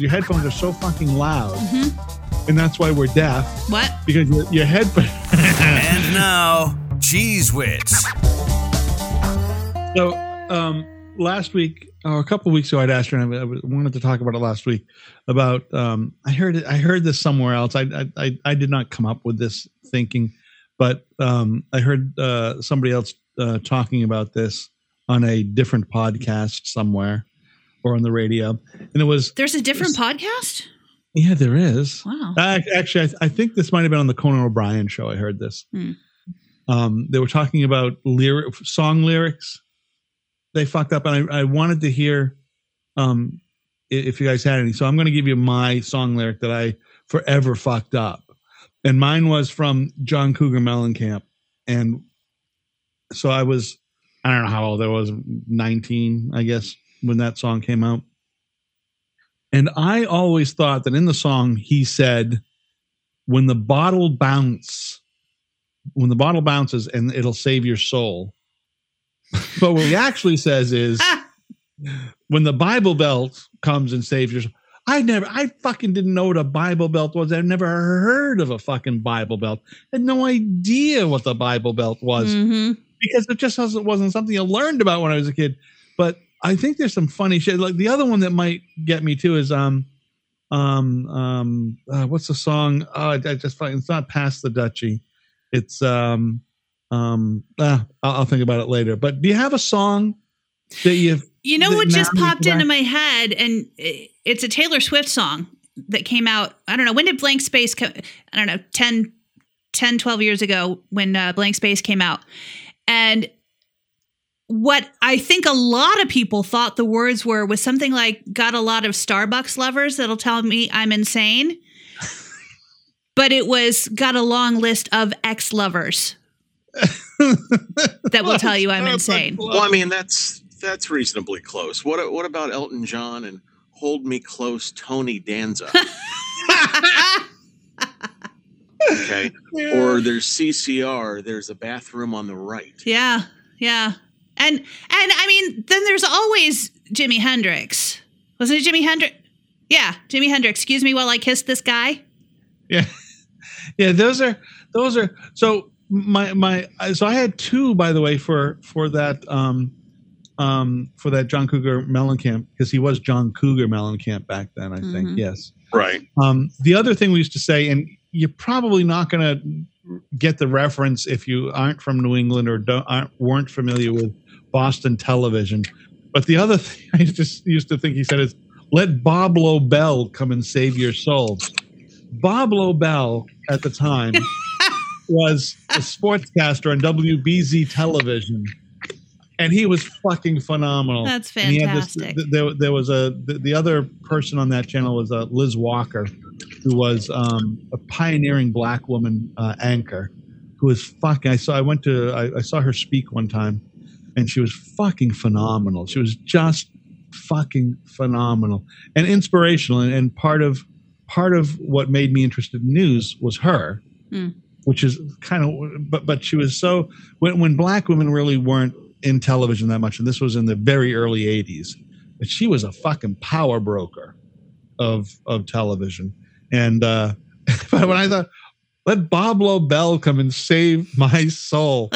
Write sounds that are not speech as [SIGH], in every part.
Your headphones are so fucking loud, Mm-hmm. and that's why we're deaf What? because your, your headphones. [LAUGHS] And now, Cheese Wits. so, um, last week or a couple weeks ago, I'd asked her, and I, I wanted to talk about it last week. About um, I heard it, I heard this somewhere else. I, I I I did not come up with this thinking, but um, I heard uh, somebody else uh, talking about this on a different podcast somewhere or on the radio, and it was There's a different podcast? yeah, there is. Wow. Uh, actually, I, th- I think this might have been on the Conan O'Brien show. I heard this. Hmm. Um, they were talking about lyric song lyrics. They fucked up, and I, I wanted to hear um, if you guys had any. So I'm going to give you my song lyric that I forever fucked up, and mine was from John Cougar Mellencamp, and so I was I don't know how old I was, 19, I guess, when that song came out. And I always thought that in the song he said, "When the bottle bounce, when the bottle bounces, and it'll save your soul." [LAUGHS] but what he actually says is, [LAUGHS] "When the Bible belt comes and saves your." soul. I never, I fucking didn't know what a Bible belt was. I've never heard of a fucking Bible belt. I had no idea what the Bible belt was mhm. because it just wasn't, wasn't something I learned about when I was a kid. But I think there's some funny shit. Like the other one that might get me too is um um um uh, what's the song? Oh, I, I just find it's not past the Dutchie. It's um um ah, I'll, I'll think about it later. But do you have a song that you've You know what just popped into my head? And it's a Taylor Swift song that came out. I don't know. When did Blank Space come? I don't know, 10, 10 12 years ago when uh, Blank Space came out. And what I think a lot of people thought the words were was something like, got a lot of Starbucks lovers that'll tell me I'm insane. [LAUGHS] but it was, got a long list of ex lovers that will tell you I'm insane. Well, I mean that's that's reasonably close. What what about Elton John and Hold Me Close, Tony Danza? [LAUGHS] okay, or there's CCR. There's a bathroom on the right. Yeah, yeah. And and I mean, then there's always Jimi Hendrix. Wasn't it Jimi Hendrix? Yeah, Jimi Hendrix. Excuse me while I kiss this guy. Yeah, [LAUGHS] yeah. Those are those are so my my. So I had two, by the way, for for that um um for that John Cougar Mellencamp because he was John Cougar Mellencamp back then. I think Mhm. yes. Right. Um, the other thing we used to say, and you're probably not going to get the reference if you aren't from New England or don't aren't, weren't familiar with Boston television. But the other [LAUGHS] thing I just used to think he said is, "Let Bob Lobel come and save your soul." Bob Lobel at the time [LAUGHS] was a sportscaster on WBZ television, and he was fucking phenomenal. That's had this- fantastic. there, there was a the, the other person on that channel was uh, Liz Walker, who was um, a pioneering black woman uh, anchor, who was fucking. I saw. I went to. I, I saw her speak one time, and she was fucking phenomenal. She was just fucking phenomenal and inspirational. And, and part of part of what made me interested in news was her, Hmm. which is kind of. But but she was so when when black women really weren't in television that much, and this was in the very early '80s. But she was a fucking power broker of of television, and uh, [LAUGHS] but when I thought, let Bob Lobel come and save my soul.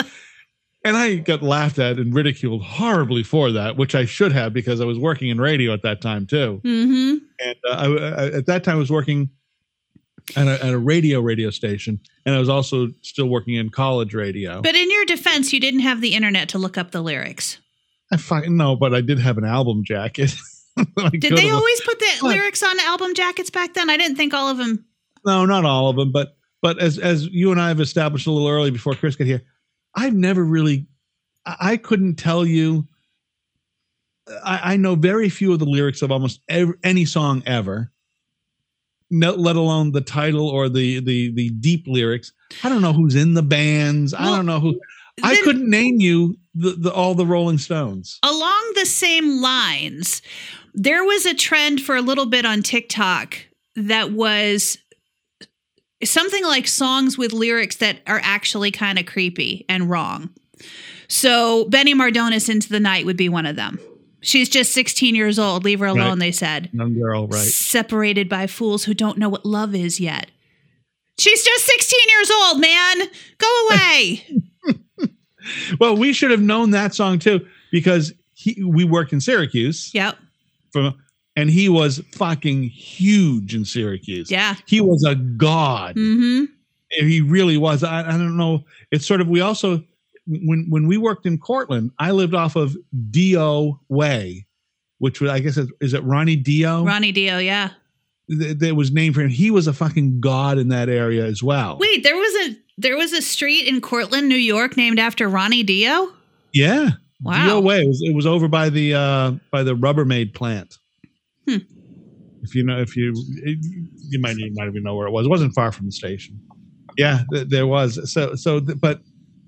And I got laughed at and ridiculed horribly for that, which I should have because I was working in radio at that time too. Mm-hmm. And uh, I, I, at that time, I was working at a, at a radio radio station, and I was also still working in college radio. But in your defense, you didn't have the internet to look up the lyrics. I fucking no, but I did have an album jacket. [LAUGHS] Did they always put the What? lyrics on album jackets back then? I didn't think all of them. No, not all of them, but but as as you and I have established a little early before Chris got here, I've never really, I, couldn't tell you. I, I know very few of the lyrics of almost every, any song ever. No, let alone the title or the the the deep lyrics. I don't know who's in the bands. I don't know who. I couldn't name you the, the all the Rolling Stones. along the same lines, there was a trend for a little bit on TikTok that was something like songs with lyrics that are actually kind of creepy and wrong. So Benny Mardones Into the Night would be one of them. She's just 16 years old. Leave her alone, Right. they said. Young girl, right? Separated by fools who don't know what love is yet. She's just 16 years old, man. Go [LAUGHS] away. Well, we should have known that song too because he we worked in Syracuse yep. from, and he was fucking huge in Syracuse. Yeah. He was a god. Mm-hmm. He really was. I, I don't know. It's sort of we also when when we worked in Cortland, I lived off of Dio Way, which was I guess is, is it Ronnie Dio? Ronnie Dio, yeah. Th- that was named for him. He was a fucking god in that area as well. Wait, there was a there was a street in Cortland, New York named after Ronnie Dio? Yeah. Wow. Dio Way. It was, it was over by the uh by the Rubbermaid plant. Hmm. If you know, if you you might you might even know where it was. It wasn't far from the station. Yeah, th- there was. So so, th- but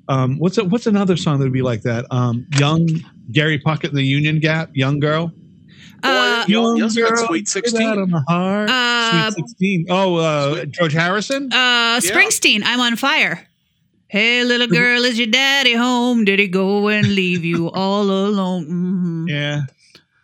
um, what's a, what's another song that would be like that? Um, young Gary Puckett and the Union Gap, young girl. Uh, you Young also girl, Sweet put it out 16. on the heart. Uh, Sweet Sixteen. Oh, uh, Sweet- George Harrison. uh Springsteen, I'm on fire. Hey little girl, is your daddy home? Did he go and leave you all alone? Mhm. Yeah.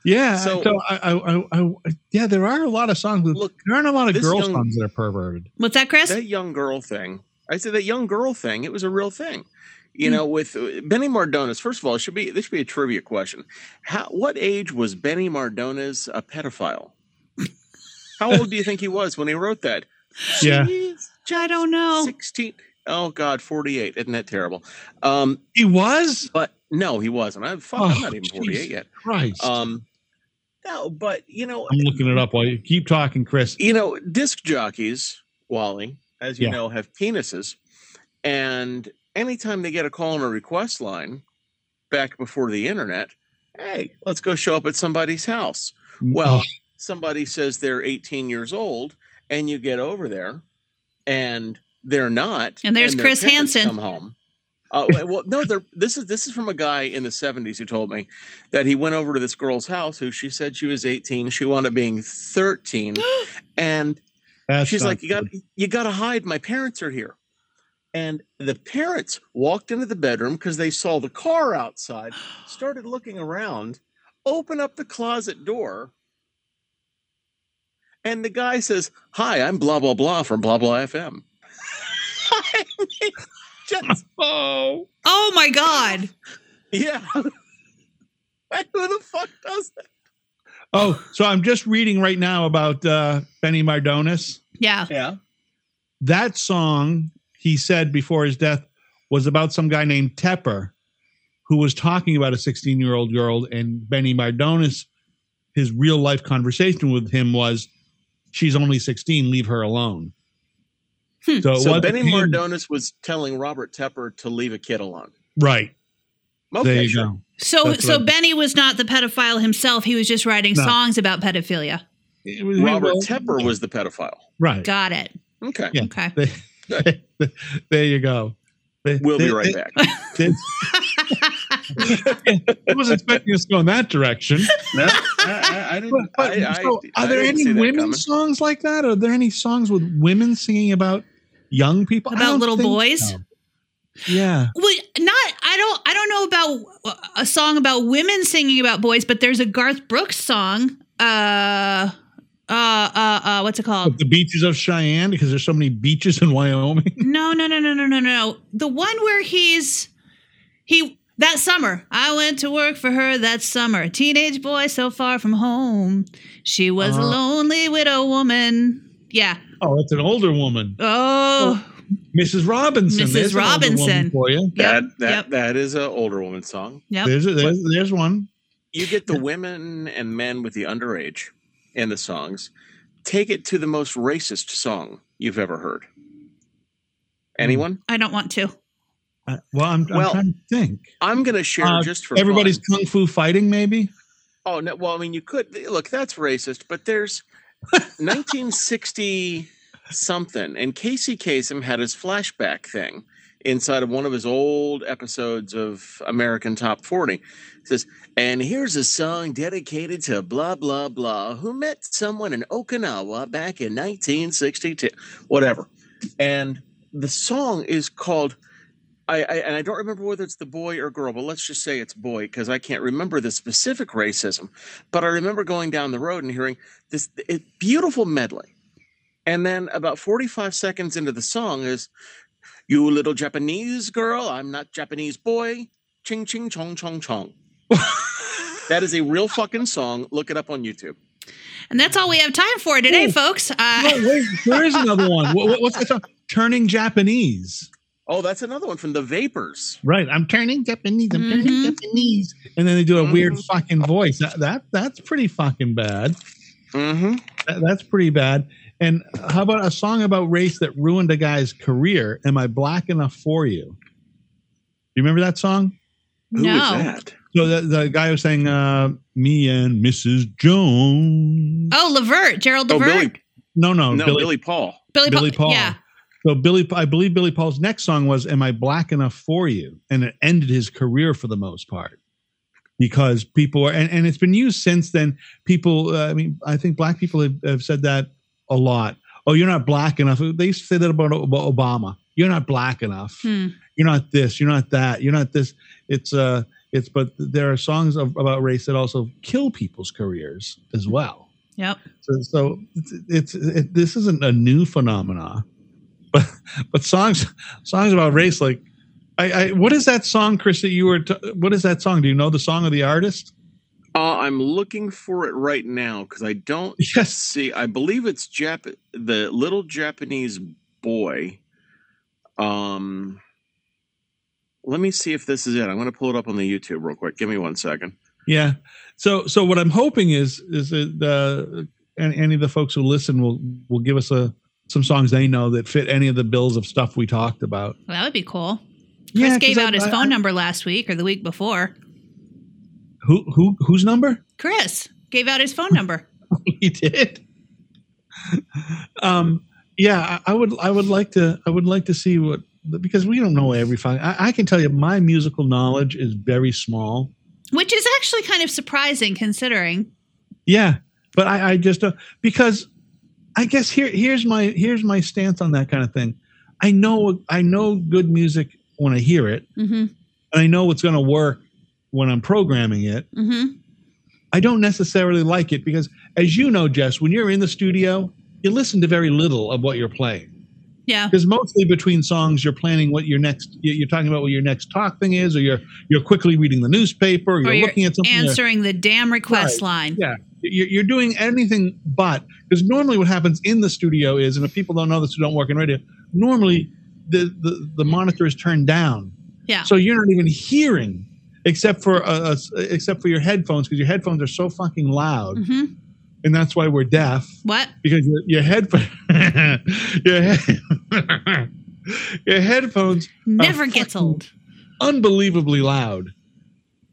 Yeah. So- So, I, I, I, I, yeah, there are a lot of songs. With, Look, there aren't a lot of girl young- songs that are perverted. What's that, Chris? that young girl thing. I said that young girl thing. It was a real thing. You Hmm. know, with uh, Benny Mardones. First of all, it should be this should be a trivia question. How what age was Benny Mardones a pedophile? How old do you think he was when he wrote that? [LAUGHS] Yeah. She's I don't know. sixteen. Oh God, forty-eight. Isn't that terrible? Um, He was. but no, he wasn't. I'm fuck, Oh, I'm not even forty-eight jeez. yet. Right. Um, no, but you know, I'm looking it up while you keep talking, Chris. you know, disc jockeys, Wally, as you Yeah. know, have penises, and anytime they get a call on a request line, back before the internet, hey, let's go show up at somebody's house. Mm, well, oh. somebody says they're 18 years old, and you get over there, and they're not. And there's their Chris parents Hansen. Come home. Uh, well- well, no, this is this is from a guy in the 70s who told me that he went over to this girl's house who she said she was 18. She wound up being 13, [GASPS] and That's she's not like, "You got you got to hide. My parents are here." And the parents walked into the bedroom because they saw the car outside, [GASPS] started looking around, open up the closet door, and the guy says, "Hi, I'm blah blah blah from blah blah FM." [LAUGHS] I mean, just [LAUGHS] Oh, Oh my God. yeah. [LAUGHS] Who the fuck does that? oh. So I'm just reading right now about uh, Benny Mardones. Yeah. Yeah. That song he said before his death was about some guy named Tepper, who was talking about a 16 year old girl, and Benny Mardones. His real life conversation with him was, "She's only 16. Leave her alone." Hmm. So, So Benny him- Mardones was telling Robert Tepper to leave a kid alone. right Okay, there you sure. go. So That's so Benny was not the pedophile himself. He was just writing No. songs about pedophilia. It was- Robert well, Tepper was the pedophile. right. Got it. Okay. Yeah. Okay. there [LAUGHS] you go. We'll be right back. [LAUGHS] I wasn't expecting us to go in that direction. No, I, I, I didn't. But, I, I, so I are there didn't any that women songs like that? Are there any songs with women singing about young people? About little boys? so. Yeah. Well, not I don't I don't know about a song about women singing about boys, but there's a Garth Brooks song. Uh uh uh, uh what's it called? The beaches of Cheyenne, because there's so many beaches in Wyoming. [LAUGHS] No, no, no, no, no, no, no. The one where he's he that summer. I went to work for her that summer. A teenage boy so far from home. She was a Uh. lonely widow woman. Yeah. Oh, it's an older woman, Oh, Mrs. Robinson. Mrs. There's an older woman Robinson. for you. That Yep, that yep. that is an older woman song. yep. There's, a, there's there's one. You get the women and men with the underage in the songs. Take it to the most racist song you've ever heard. Anyone? I don't want to. Uh, well, I'm, I'm Well, trying to think. I'm going to share Uh, just for Everybody's fun. kung fu fighting, maybe. Oh no! Well, I mean, you could look. That's racist, but there's 1960 something, and Casey Kasem had his flashback thing inside of one of his old episodes of American Top 40. It says, and here's a song dedicated to blah blah blah who met someone in Okinawa back in 1962, whatever. And the song is called I, I and I don't remember whether it's the boy or girl, but let's just say it's boy because I can't remember the specific racism. But I remember going down the road and hearing this it, beautiful medley, and then about forty-five seconds into the song is, "You little Japanese girl, I'm not Japanese boy." Ching ching chong chong chong. that is a real fucking song. Look it up on YouTube. And that's all we have time for today, Ooh. folks. Uh, No, wait, there is another one. [LAUGHS] What, what- what's that song? Turning Japanese. Oh, that's another one from the Vapors. Right. I'm turning Japanese. I'm turning Mhm. Japanese. And then they do a weird Mhm. fucking voice. That, that that's pretty fucking bad. Mm-hmm. That, that's pretty bad. And how about a song about race that ruined a guy's career? Am I black enough for you? Do you remember that song? Who No. was that? So the, the guy was saying, uh, "Me and Mrs. Jones." oh, Levert, Gerald Oh, Levert. Billy. no, no, No, Billy. Billy Paul. Billy, Billy Paul. Paul. Yeah. So Billy, I believe Billy Paul's next song was "Am I Black Enough for You," and it ended his career for the most part because people are, and, and it's been used since then. People, uh, I mean, I think black people have, have said that a lot. Oh, you're not black enough. They used to say that about, Obama. You're not black enough. Hmm. You're not this. You're not that. You're not this. It's uh, it's but there are songs of, about race that also kill people's careers as well. Yep. So, so it's, it's it, this isn't a new phenomena, but but songs songs about race like I, I what is that song, Chris? That you were t- what is that song? Do you know the song of the artist? Uh, I'm looking for it right now because I don't [LAUGHS] Yes, see. I believe it's Jap- the little Japanese boy. Um, let me see if this is it. I'm going to pull it up on the YouTube real quick. Give me one second. yeah. So so what I'm hoping is is that uh, any, any of the folks who listen will will give us a some songs they know that fit any of the bills of stuff we talked about. Well, that would be cool. Chris Yeah, gave I- out his I- phone I- number last week or the week before. Who who whose number? Chris gave out his phone [LAUGHS] number. he did. Um, yeah, I, I would. I would like to. I would like to see what because we don't know every. I, I can tell you, my musical knowledge is very small. Which is actually kind of surprising considering. Yeah, but I, I just uh, because I guess here here's my here's my stance on that kind of thing. I know I know good music when I hear it, Mm-hmm. and I know what's going to work when I'm programming it. Mm-hmm. I don't necessarily like it because, as you know, Jess, when you're in the studio, you listen to very little of what you're playing. Yeah. because mostly between songs you're planning what your next you- you're talking about what your next talk thing is or you're you're quickly reading the newspaper or you're, Or you're looking at something Answering the damn request line. yeah you're, you're doing anything but because normally what happens in the studio is and if people don't know this who don't work in radio normally the the, the monitor is turned down Yeah. so you're not even hearing except for uh, uh, except for your headphones because your headphones are so fucking loud hmm and that's why we're deaf What? because your, your headphones [LAUGHS] your, head, [LAUGHS] your headphones Never gets old. unbelievably loud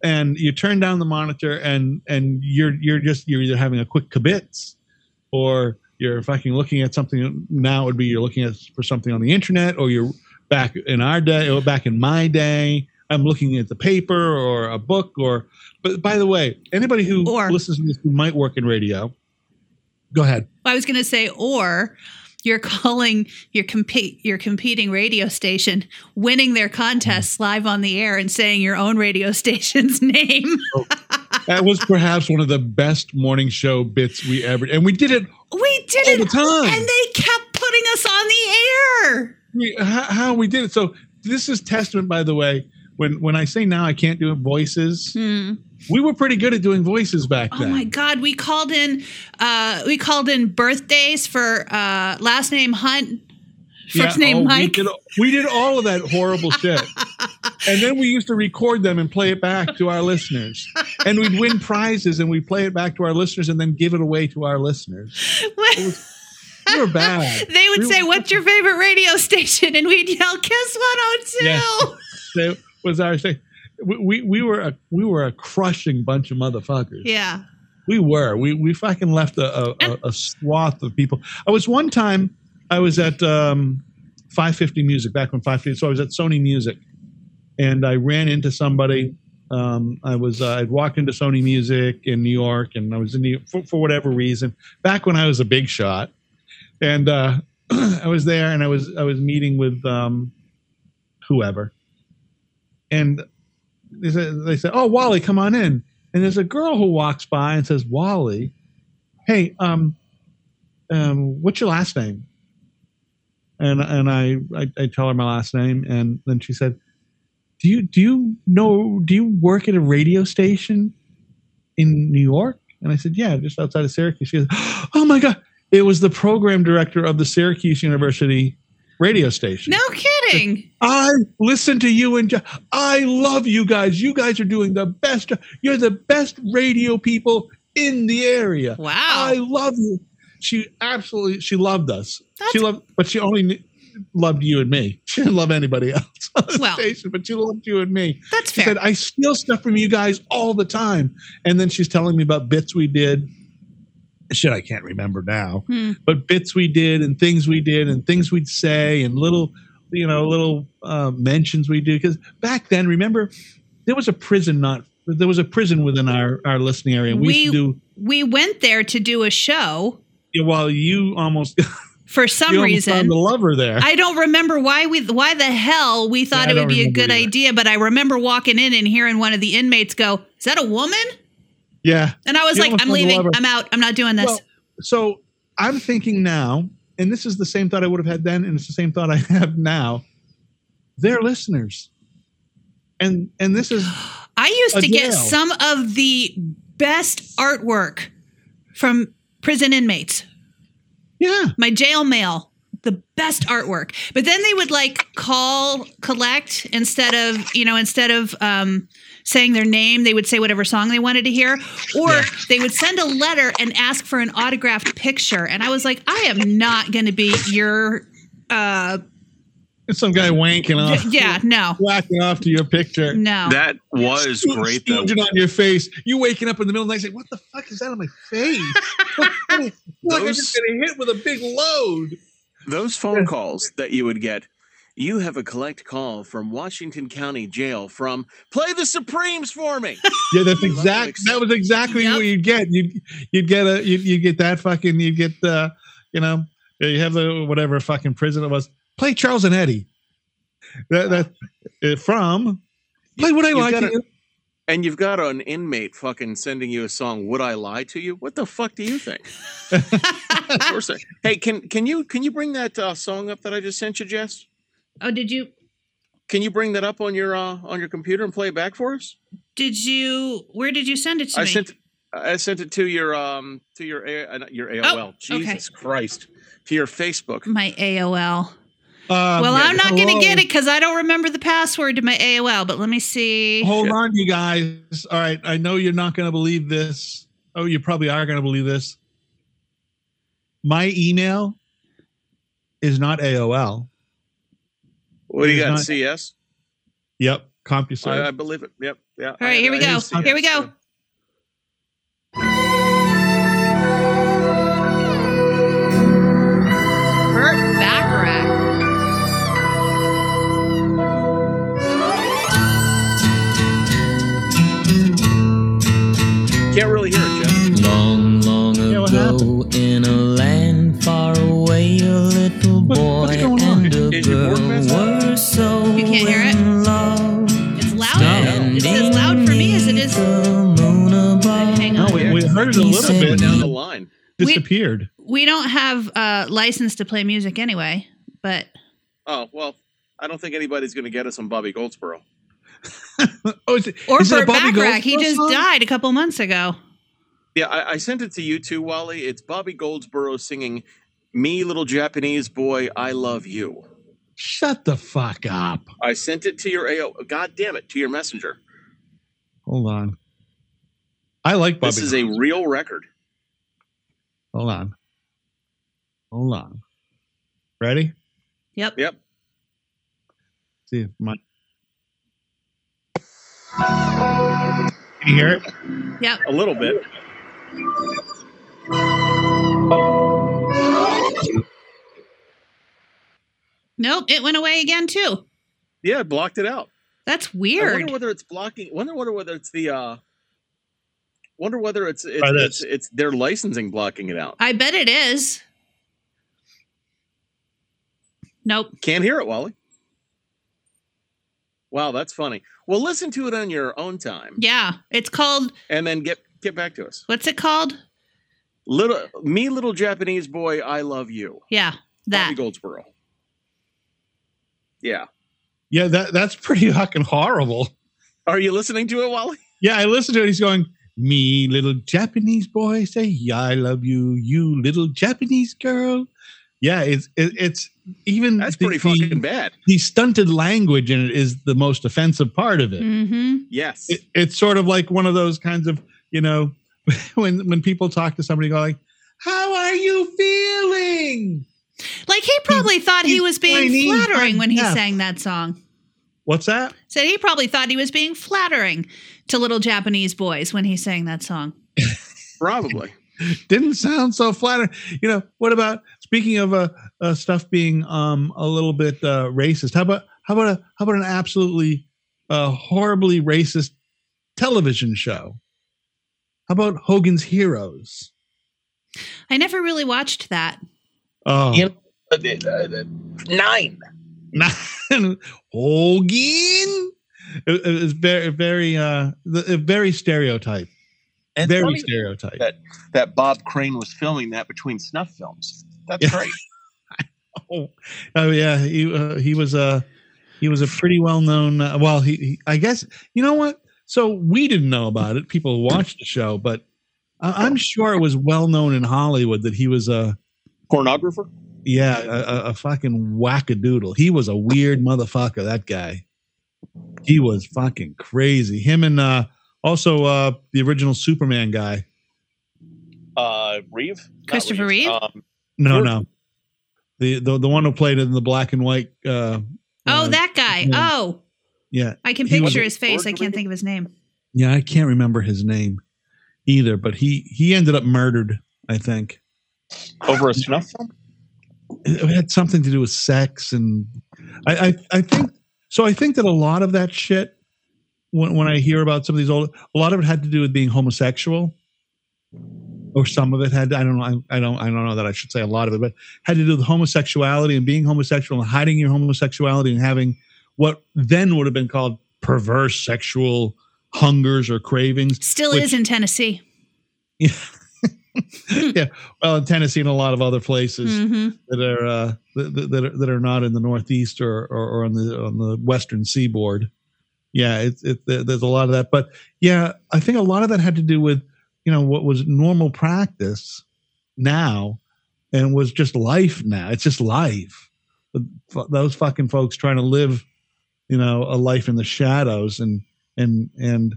and you turn down the monitor and and you're you're just you're either having a quick kibitz or you're fucking looking at something now it would be you're looking at for something on the internet or you're back in our day or back in my day. I'm looking at the paper or a book or but by the way anybody who Or- listens to this who might work in radio go ahead. I was going to say, or you're calling your compete your competing radio station, winning their contests live on the air, and saying your own radio [LAUGHS] station's name. that was perhaps one of the best morning show bits we ever and we did it We did all it, the time and they kept putting us on the air. we, how, how we did it. So this is testament, by the way. When when I say now I can't do voices, Hmm. We were pretty good at doing voices back then. Oh my God! We called in, uh, we called in birthdays for uh, last name Hunt, first Yeah, name oh, Mike. We did, we did all of that horrible shit, [LAUGHS] and then we used to record them and play it back to our listeners, and we'd win prizes and we'd play it back to our listeners and then give it away to our listeners. We were bad. [LAUGHS] they would We say, were- "What's your favorite radio station?" And we'd yell, "Kiss 102." Yeah. That was our thing. We, we, we were a we were a crushing bunch of motherfuckers. Yeah. We were. We we fucking left a, a, a, a swath of people. I was one time. I was at um, 550 Music back when 550. So I was at Sony Music, and I ran into somebody. Um, I was uh, I'd walked into Sony Music in New York, and I was in New for, for whatever reason back when I was a big shot, and uh, [CLEARS THROAT] I was there, and I was I was meeting with um, whoever, and they said, they "Oh, Wally, come on in." And there's a girl who walks by and says, "Wally, hey, um, um, what's your last name?" And and I, I I tell her my last name, and then she said, "Do you do you know? Do you work at a radio station in New York?" And I said, "Yeah, just outside of Syracuse." She goes, "Oh my god!" It was the program director of the Syracuse University radio station. No kidding. I listen to you and Jo- I love you guys. You guys are doing the best. You're the best radio people in the area. Wow. I love you. She absolutely she loved us. That's- she loved, but she only loved you and me. [LAUGHS] She didn't love anybody else on the Well. station, but she loved you and me. That's She fair. said, I steal stuff from you guys all the time. And then she's telling me about bits we did. Shit, I can't remember now Hmm. but bits we did and things we did and things we'd say and little you know little uh, mentions we did because back then remember there was a prison not there was a prison within our our listening area and we, do We went there to do a show yeah, while you almost [LAUGHS] for some reason. the lover there I don't remember why we why the hell we thought Yeah, it would be a good either. idea, but I remember walking in and hearing one of the inmates go, "Is that a woman?" Yeah And I was You like, "I'm leaving. I'm out. I'm not doing this." Well, so i'm thinking now and this is the same thought i would have had then and it's the same thought i [LAUGHS] have now they're listeners and and this is [GASPS] I used to get some of the best artwork from prison inmates. yeah My jail mail, the best artwork. But then they would like call collect instead of, you know, instead of um saying their name, they would say whatever song they wanted to hear or Yeah. they would send a letter and ask for an autographed picture and I was like, I am not going to be your uh It's some guy wanking off yeah, no. whacking off to your picture No. That was Sto- great though. stooging on your face. You waking up in the middle of the night saying, "What the fuck is that on my face?" [LAUGHS] [LAUGHS] like I Those- just getting hit with a big load. Those phone calls that you would get. You have a collect call from Washington County Jail from play the Supremes for me. Yeah, that's exact. that was exactly Yep. what you'd get. You'd you'd get a you'd, you'd get that fucking you'd get the you know you have the whatever fucking prison it was. Play Charles and Eddie. That that uh, from play what I like. to a- you. And you've got an inmate fucking sending you a song. Would I lie to you? What the fuck do you think? [LAUGHS] Of course. Hey, can can you can you bring that uh, song up that I just sent you, Jess? Oh, did you Can you bring that up on your uh, on your computer and play it back for us? did you where did you send it to I me? sent I sent it to your um to your A- uh, your AOL. Oh, okay. Jesus Christ. To your Facebook. my AOL. Um, Well, yeah, I'm not going to get it because I don't remember the password to my AOL. But let me see. Hold Shit. on, you guys. All right, I know you're not going to believe this. Oh, you probably are going to believe this. My email is not AOL. What do you got? not- CS? Yep, CompuServe. I, I believe it. Yep. Yeah. All right, here we go. Here we go. Burt Bacharach. Can't really hear it, Jeff. Long, long Yeah, ago, in a land far away, a little boy what's so You can't hear it? It's loud. It's as loud for me as it is. The moon above. Hang no, on. we, we heard it a little bit. said- Down the line. disappeared. We don't have uh, license to play music anyway. But Oh, well, I don't think anybody's going to get us on Bobby Goldsboro. [LAUGHS] oh, is it, or is it a Burt Bobby Bacharach. He just song? died a couple months ago. Yeah, I, I sent it to you too, Wally. It's Bobby Goldsboro singing Me Little Japanese Boy, I Love You. Shut the fuck up. I sent it to your AO. God damn it, to your messenger. Hold on. I like Bobby. This is a real record. Hold on. Hold on. Ready? Yep. Yep. See if my. Can you hear it? Yep. A little bit. Nope, it went away again too. Yeah, it blocked it out. That's weird. I wonder whether it's blocking. Wonder whether whether it's the. uh Wonder whether it's it's, it's, it's their licensing blocking it out. I bet it is. Nope. Can't hear it, Wally. Wow, that's funny. Well, listen to it on your own time. Yeah, it's called. And then get get back to us. What's it called? Little me, little Japanese boy, I love you. Yeah, that. Bobby Goldsboro. Yeah. Yeah, that that's pretty fucking horrible. Are you listening to it, Wally? Yeah, I listened to it. He's going, "Me, little Japanese boy, say yeah, I love you, you little Japanese girl." Yeah, it's it, it's even That's the- pretty the- fucking bad. The stunted language in it is the most offensive part of it. Mm-hmm. Yes. it, it's sort of like one of those kinds of you know [LAUGHS] when when people talk to somebody go like how are you feeling Like he probably thought he was being flattering when he and deaf. sang that song. what's that Said he probably thought he was being flattering to little Japanese boys when he sang that song. [LAUGHS] Probably. didn't sound so flattering you know what about speaking of uh, uh stuff being um a little bit uh racist how about how about a how about an absolutely uh horribly racist television show how about hogan's heroes I never really watched that. Oh You know, [LAUGHS] Nine. Hogan. It, it was very, very, uh, very stereotype. And very stereotype. that that Bob Crane was filming that between snuff films. That's Yeah. great. [LAUGHS] Oh, oh yeah, he uh, he was a he was a pretty well known. Uh, well, he, he I guess you know what. So we didn't know about it. People watched the show, but I, I'm sure it was well known in Hollywood that he was a Pornographer. yeah a, a, a fucking wackadoodle. He was a weird motherfucker. That guy. He was fucking crazy. Him and uh, also uh, the original Superman guy. Uh, Reeve. Not Christopher Reeve? Um, No, no. The, the the one who played in the black and white. Uh, Oh, uh, that guy. yeah. Oh, yeah, I can picture his face. I can't think of his name. yeah. I can't remember his name either, but he he ended up murdered. I think over a snuff film. it it had something to do with sex, and I I, I think so. I think that a lot of that shit, when when I hear about some of these old, a lot of it had to do with being homosexual. Or some of it had I don't know I, I don't I don't know that I should say a lot of it, but had to do with homosexuality and being homosexual and hiding your homosexuality and having what then would have been called perverse sexual hungers or cravings. Still Which- is in Tennessee. yeah, [LAUGHS] [LAUGHS] well, in Tennessee and a lot of other places hmm that are uh, that, that are that are not in the Northeast or, or or on the on the Western Seaboard. Yeah, it's it, there's a lot of that, but yeah, I think a lot of that had to do with you know what was normal practice now, and was just life now. It's just life. But those fucking folks trying to live, you know, a life in the shadows and and and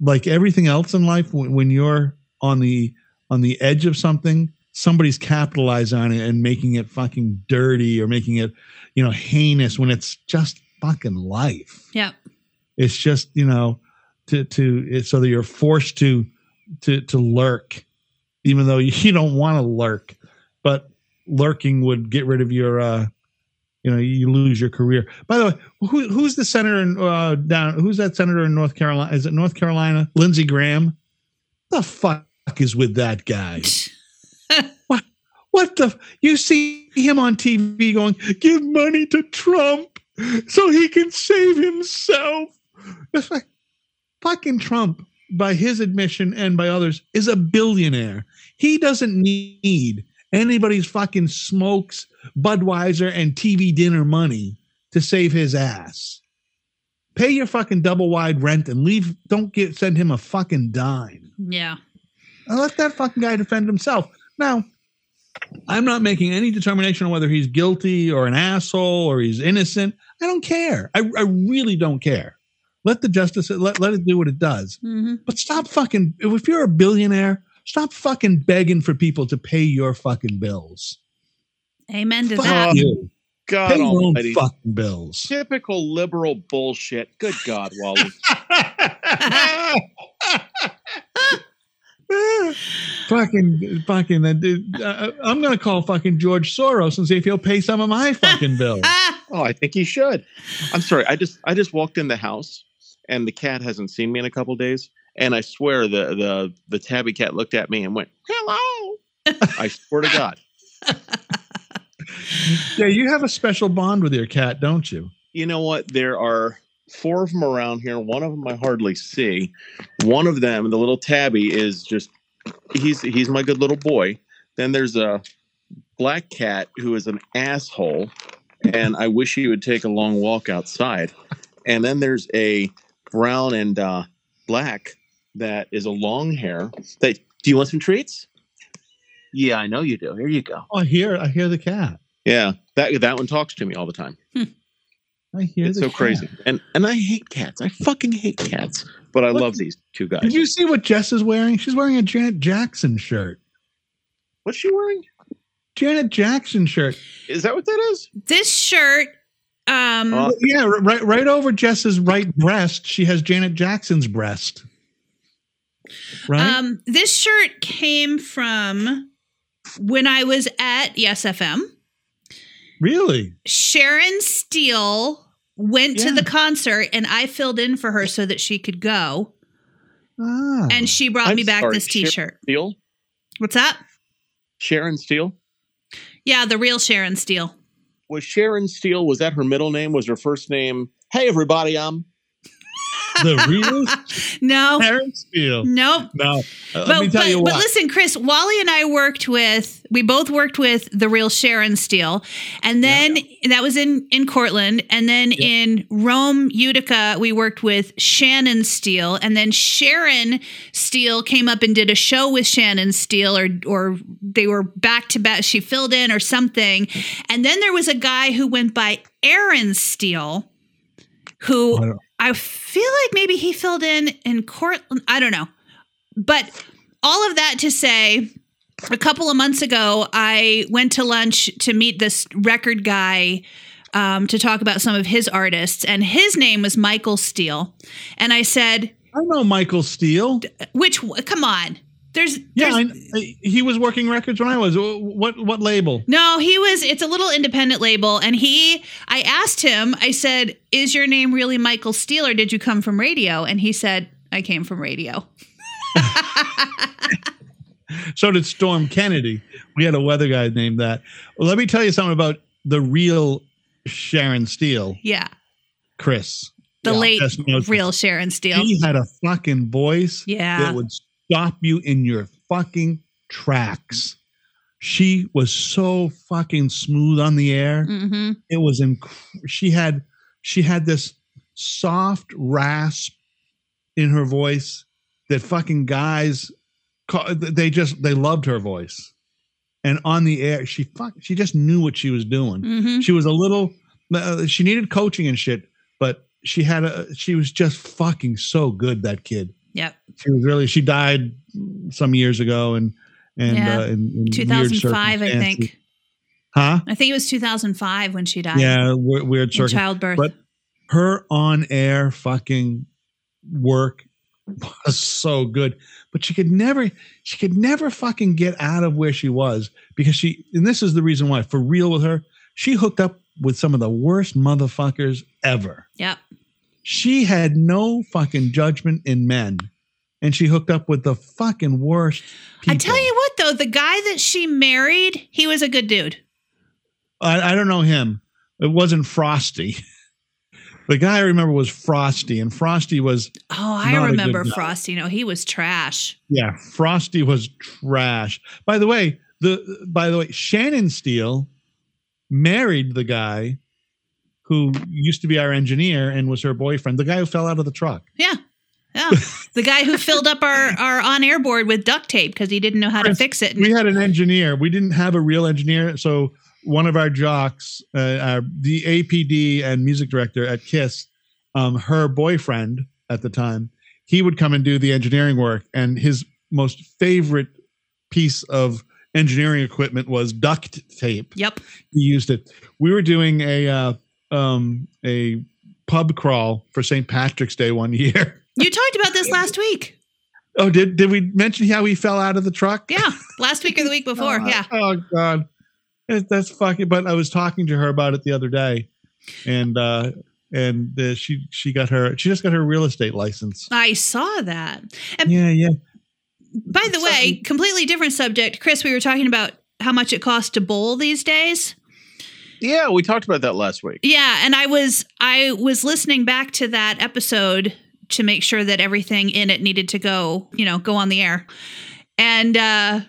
like everything else in life, when, when you're on the on the edge of something, somebody's capitalized on it and making it fucking dirty or making it, you know, heinous when it's just fucking life. Yep. It's just, you know, to to it's so that you're forced to to to lurk, even though [LAUGHS] you don't want to lurk, but lurking would get rid of your uh you know, you lose your career. By the way, who, who's the senator in, uh, down? Who's that senator in North Carolina? Is it North Carolina? Lindsey Graham. The fuck is with that guy? [LAUGHS] What the? You see him on TV going, give money to Trump so he can save himself. It's like, fucking Trump, by his admission and by others, is a billionaire. He doesn't need anybody's fucking smokes, Budweiser, and TV dinner money to save his ass. Pay your fucking double wide rent and leave. Don't get send him a fucking dime. Yeah. And let that fucking guy defend himself. Now, I'm not making any determination on whether he's guilty or an asshole or he's innocent. I don't care. I, I really don't care. Let the justice let, let it do what it does. hmm But stop fucking if you're a billionaire, stop fucking begging for people to pay your fucking bills. Amen to Fuck that. you. God Pay your own fucking bills. Typical liberal bullshit. Good God, Wally. [LAUGHS] [LAUGHS] [LAUGHS] fucking, fucking. uh, dude, uh, I'm gonna call fucking George Soros and see if he'll pay some of my fucking bills. [LAUGHS] Oh, I think he should. I'm sorry. I just I just walked in the house and the cat hasn't seen me in a couple days. And I swear the the the tabby cat looked at me and went, "Hello." I swear to God. [LAUGHS] Yeah, you have a special bond with your cat, don't you? You know what? There are four of them around here. One of them I hardly see. One of them, the little tabby, is just he's he's my good little boy. Then there's a black cat who is an asshole, and I wish he would take a long walk outside. And then there's a brown and uh, black that is a long hair. That do you want some treats? Yeah, I know you do. Here you go. Oh, I hear I hear the cat. Yeah, that that one talks to me all the time. I hear It's the so cat. crazy, and and I hate cats. I fucking hate cats, but I What- love these two guys. Did you see what Jess is wearing? She's wearing a Janet Jackson shirt. What's she wearing? Janet Jackson shirt. Is that what that is? This shirt, um, Uh, Yeah, right right over Jess's right breast, she has Janet Jackson's breast. Right? um, this shirt came from when I was at Yes FM. Really? Sharon Steele went to the concert and I filled in for her so that she could go. Ah. And she brought I'm me back sorry, this t shirt. Steele, What's that? Sharon Steele. Yeah, the real Sharon Steele. Was Sharon Steele? Was that her middle name? Was her first name? Hey, everybody, I'm. The real [LAUGHS] No, Sharon Steele. nope. No. Uh, But, let me tell but, you but listen, Chris, Wally and I worked with, we both worked with the real Sharon Steele. And then that was in, in Cortland. And then Yeah. in Rome, Utica, we worked with Shannon Steele. And then Sharon Steele came up and did a show with Shannon Steele, or, or they were back to back. She filled in or something. And then there was a guy who went by Aaron Steele, who I feel like maybe he filled in in Cortland. I don't know. But all of that to say, a couple of months ago, I went to lunch to meet this record guy um, to talk about some of his artists, and his name was Michael Steele. And I said, I know Michael Steele. "Which? Come on, there's, Yeah, there's I, he was working records when I was. What what label? No, he was. It's a little independent label, and he. I asked him. I said, "Is your name really Michael Steele, or did you come from radio?" And he said, "I came from radio." [LAUGHS] So did Storm Kennedy. We had a weather guy named that. Well, let me tell you something about the real Sharon Steele, Yeah, Chris. the Yeah, late real Sharon Steele. She had a fucking voice Yeah. that would stop you in your fucking tracks. She was so fucking smooth on the air. hmm It was inc- she had she had this soft rasp in her voice that fucking guys they just they loved her voice. And on the air she fuck she just knew what she was doing hmm she was a little uh, she needed coaching and shit but she had a she was just fucking so good that kid Yep. she was really she died some years ago and and Yeah. uh, in, in weird 2005, I think. huh I think it was 2005 when she died. yeah weird, weird childbirth. but her on air fucking work was so good but she could never she could never fucking get out of where she was because she and this is the reason why for real with her she hooked up with some of the worst motherfuckers ever yep. She had no fucking judgment in men and she hooked up with the fucking worst people. I tell you what, though, the guy that she married, he was a good dude. I, I don't know him. It wasn't Frosty. [LAUGHS] The guy I remember was Frosty, and Frosty was Oh, I Not a good remember. Frosty. No, he was trash. yeah, Frosty was trash. By the way, the by the way, Shannon Steele married the guy who used to be our engineer and was her boyfriend, the guy who fell out of the truck. Yeah. Yeah. [LAUGHS] the guy who filled up our, our on air board with duct tape because he didn't know how to fix it. We had an engineer. We didn't have a real engineer, so one of our jocks, uh, our, the APD and music director at Kiss, um, her boyfriend at the time, he would come and do the engineering work, and his most favorite piece of engineering equipment was duct tape. Yep. He used it. We were doing a uh, um, a pub crawl for St. Patrick's Day one [LAUGHS] year. You talked about this last week. Oh, did did we mention how he fell out of the truck? Yeah. Last week or the week before. [LAUGHS] Oh, Yeah. Oh God. It- That's fucking. But I was talking to her about it the other day, and uh and uh, she she got her she just got her real estate license. I saw that. And Yeah, yeah. by the way, completely different subject. Chris, we were talking about how much it costs to bowl these days. Yeah, we talked about that last week. Yeah, and I was I was listening back to that episode to make sure that everything in it needed to go, you know, go on the air. And uh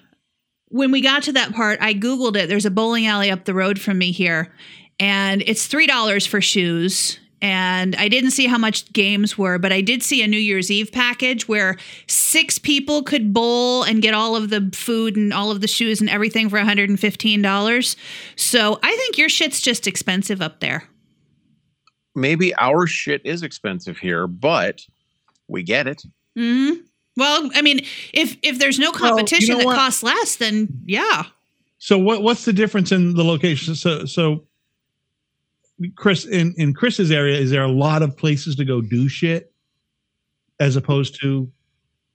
when we got to that part, I googled it. There's a bowling alley up the road from me here, and it's $3 for shoes. And I didn't see how much games were, but I did see a New Year's Eve package where six people could bowl and get all of the food and all of the shoes and everything for $115. So I think your shit's just expensive up there. Maybe our shit is expensive here, but we get it. hmm Well, I mean, if if there's no you competition know that what? costs less, then yeah. So what what's the difference in the location? So so Chris in in Chris's area is there a lot of places to go do shit as opposed to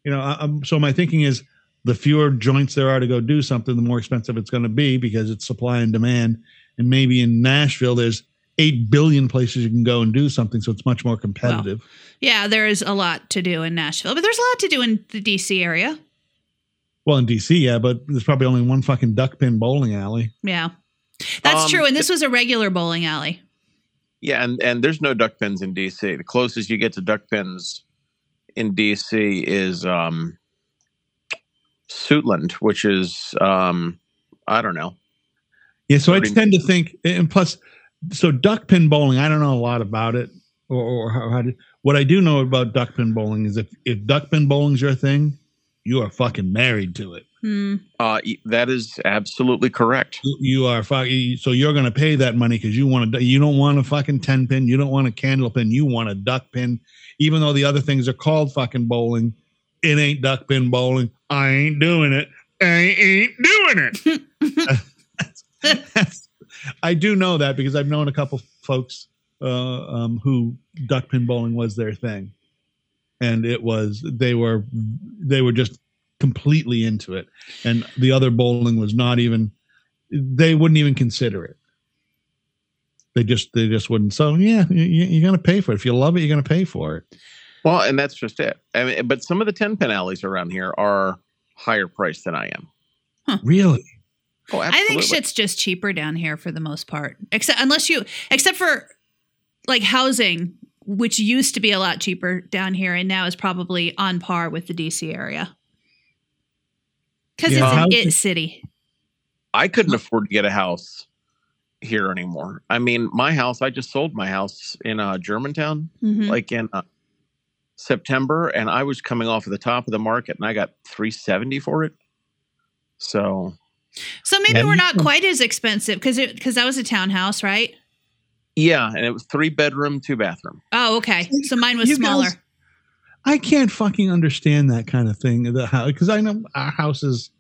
you know I, I'm, so my thinking is the fewer joints there are to go do something the more expensive it's going to be because it's supply and demand and maybe in Nashville there's 8 billion places you can go and do something so it's much more competitive. Yeah, there is a lot to do in Nashville, but there's a lot to do in the DC area. Well, in DC, yeah, but there's probably only one fucking duck pin bowling alley. Yeah. That's Um, true. And this was a regular bowling alley. Yeah, and and there's no duck pins in DC. The closest you get to duck pins in DC is um Suitland, which is um I don't know. Yeah, so I tend to think, and plus, so duck pin bowling, I don't know a lot about it, or, or how, how to. What I do know about duck pin bowling is if if duck pin bowling's your thing, you are fucking married to it. Hmm. Uh that is absolutely correct. You- You are fucking. So you're going to pay that money because you want to. You don't want a fucking ten pin. You don't want a candle pin. You want a duck pin. Even though the other things are called fucking bowling, it ain't duck pin bowling. I ain't doing it. I ain't doing it. [LAUGHS] [LAUGHS] I do know that because I've known a couple folks uh, um, who duck pin bowling was their thing, and it was they were they were just completely into it, and the other bowling was not even they wouldn't even consider it. They just they just wouldn't. So yeah, you, you're gonna pay for it if you love it. You're gonna pay for it. Well, and that's just it. I mean, but some of the ten pin alleys around here are higher priced than I am. Really? Oh, I think shit's just cheaper down here for the most part. Except unless you except for like housing, which used to be a lot cheaper down here and now is probably on par with the DC area. Cuz Yeah. it's an it city. I couldn't afford to get a house here anymore. I mean, my house. I just sold my house in uh, Germantown, Mhm. like in uh, September, and I was coming off of the top of the market, and I got three seventy for it. So So maybe we're not quite as expensive cuz it cuz that was a townhouse, right? yeah, and it was three bedroom, two bathroom. Oh, okay. So mine was You smaller. guys- I can't fucking understand that kind of thing. The how because I know our house is,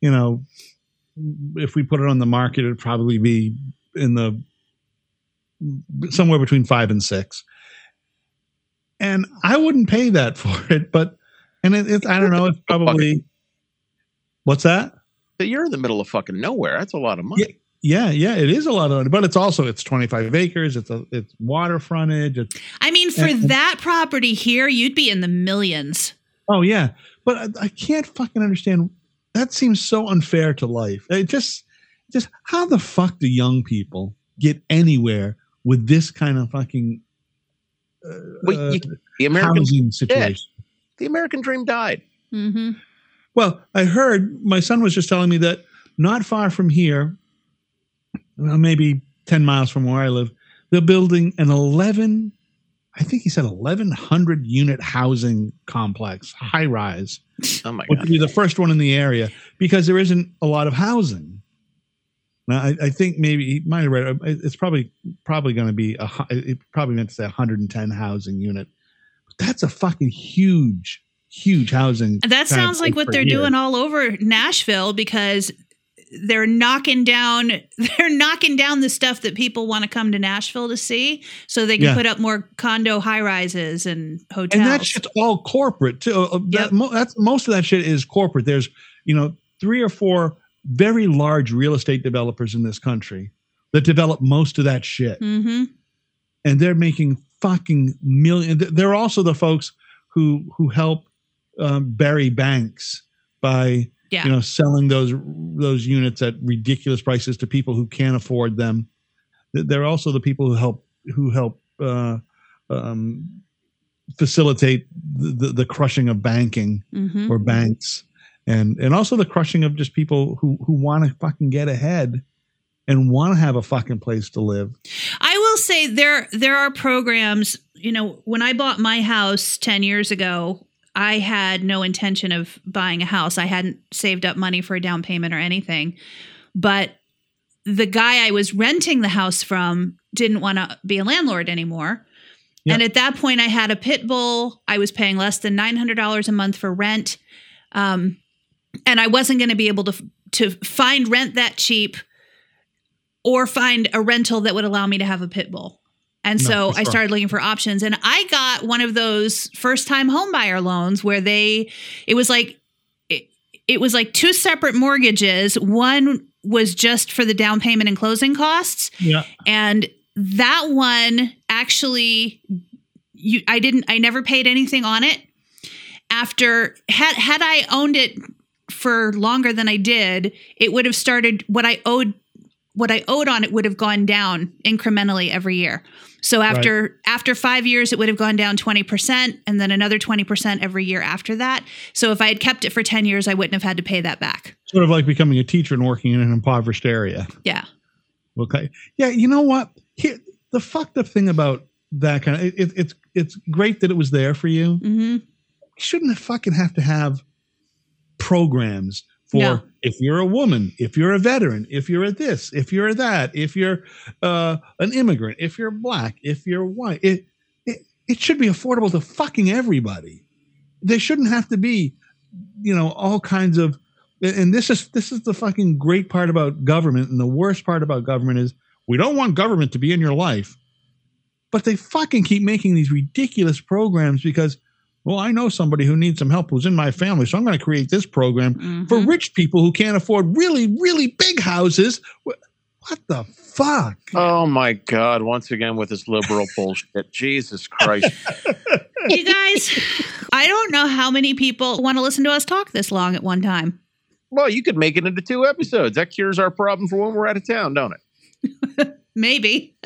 you know, if we put it on the market, it'd probably be in the somewhere between five and six. And I wouldn't pay that [LAUGHS] for it, but and it, it's I don't know, it's [LAUGHS] probably what's that? But you're in the middle of fucking nowhere. That's a lot of money. Yeah, yeah, it is a lot of money, but it's also it's twenty five acres. It's a it's water frontage. It's I mean, for And- that property here, you'd be in the millions. Oh yeah, but I, I can't fucking understand. That seems so unfair to life. It just, just how the fuck do young people get anywhere with this kind of fucking uh, Well, you- uh, The American housing situation? the American dream died. Mm-hmm. Well, I heard my son was just telling me that not far from here, well, maybe ten miles from where I live, they're building an eleven. I think he said eleven hundred unit housing complex, high rise. [LAUGHS] Oh my god. would be the first one in the area because there isn't a lot of housing. Now, I, I think maybe he might have read. Uh, it's probably probably going to be a. hu- It probably meant to say 110 housing unit. But that's a fucking huge, huge housing. That sounds like what they're year. doing all over Nashville because they're knocking down [LAUGHS] they're knocking down the stuff that people want to come to Nashville to see so they can Yeah. put up more condo high rises and hotels. and that shit's all corporate too. Uh, that- that's most of that shit is corporate. There's you know three or four very large real estate developers in this country that develop most of that shit. hmm and they're making fucking million. They're also the folks who who help um, bury banks by Yeah. you know selling those those units at ridiculous prices to people who can't afford them. they're also the people who help who help uh, um, facilitate the, the, crushing of banking Mhm. or banks, and and also the crushing of just people who who want to fucking get ahead and want to have a fucking place to live. I will say there there are programs. You know, when I bought my house ten years ago, I had no intention of buying a house. I hadn't saved up money for a down payment or anything. But the guy I was renting the house from didn't want to be a landlord anymore. Yeah. And at that point, I had a pit bull. I was paying less than nine hundred dollars a month for rent, um, and I wasn't going to be able to to find rent that cheap or find a rental that would allow me to have a pit bull. And No, so I started looking for options and I got one of those first time home buyer loans where they it was like it, it was like two separate mortgages. One was just for the down payment and closing costs. Yeah, and that one actually you I didn't I never paid anything on it. After had had I owned it for longer than I did it would have started what I owed what I owed on it would have gone down incrementally every year so after after 5 years it would have gone down 20% and then another 20% every year after that so if I had kept it for 10 years I wouldn't have had to pay that back sort of like becoming a teacher and working in an impoverished area. yeah Okay. Yeah, you know what? Here, the fucked up thing about that kind of it, it, it's it's great that it was there for you. mhm You shouldn't have fucking have to have programs for No. if you're a woman, if you're a veteran, if you're a this, if you're a that, if you're uh, an immigrant, if you're black, if you're white. It, it it should be affordable to fucking everybody. There shouldn't have to be, you know, all kinds of and this is this is the fucking great part about government and the worst part about government is we don't want government to be in your life but they fucking keep making these ridiculous programs because well i know somebody who needs some help who's in my family so i'm going to create this program for Mhm. rich people who can't afford really really big houses what the fuck Oh my God! Once again with this liberal [LAUGHS] bullshit. Jesus Christ! [LAUGHS] you guys, I don't know how many people want to listen to us talk this long at one time. Well, you could make it into two episodes. That cures our problem for when we're out of town, don't it? [LAUGHS] Maybe.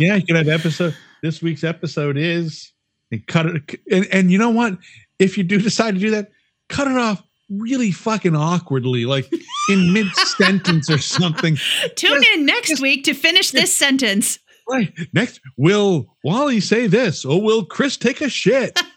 yeah you could have episode this week's episode is and cut it and, and you know what if you do decide to do that cut it off really fucking awkwardly like in mid sentence or something [LAUGHS] Tune Yes, in next yes. week to finish this sentence. right next will wally say this or will chris take a shit [LAUGHS]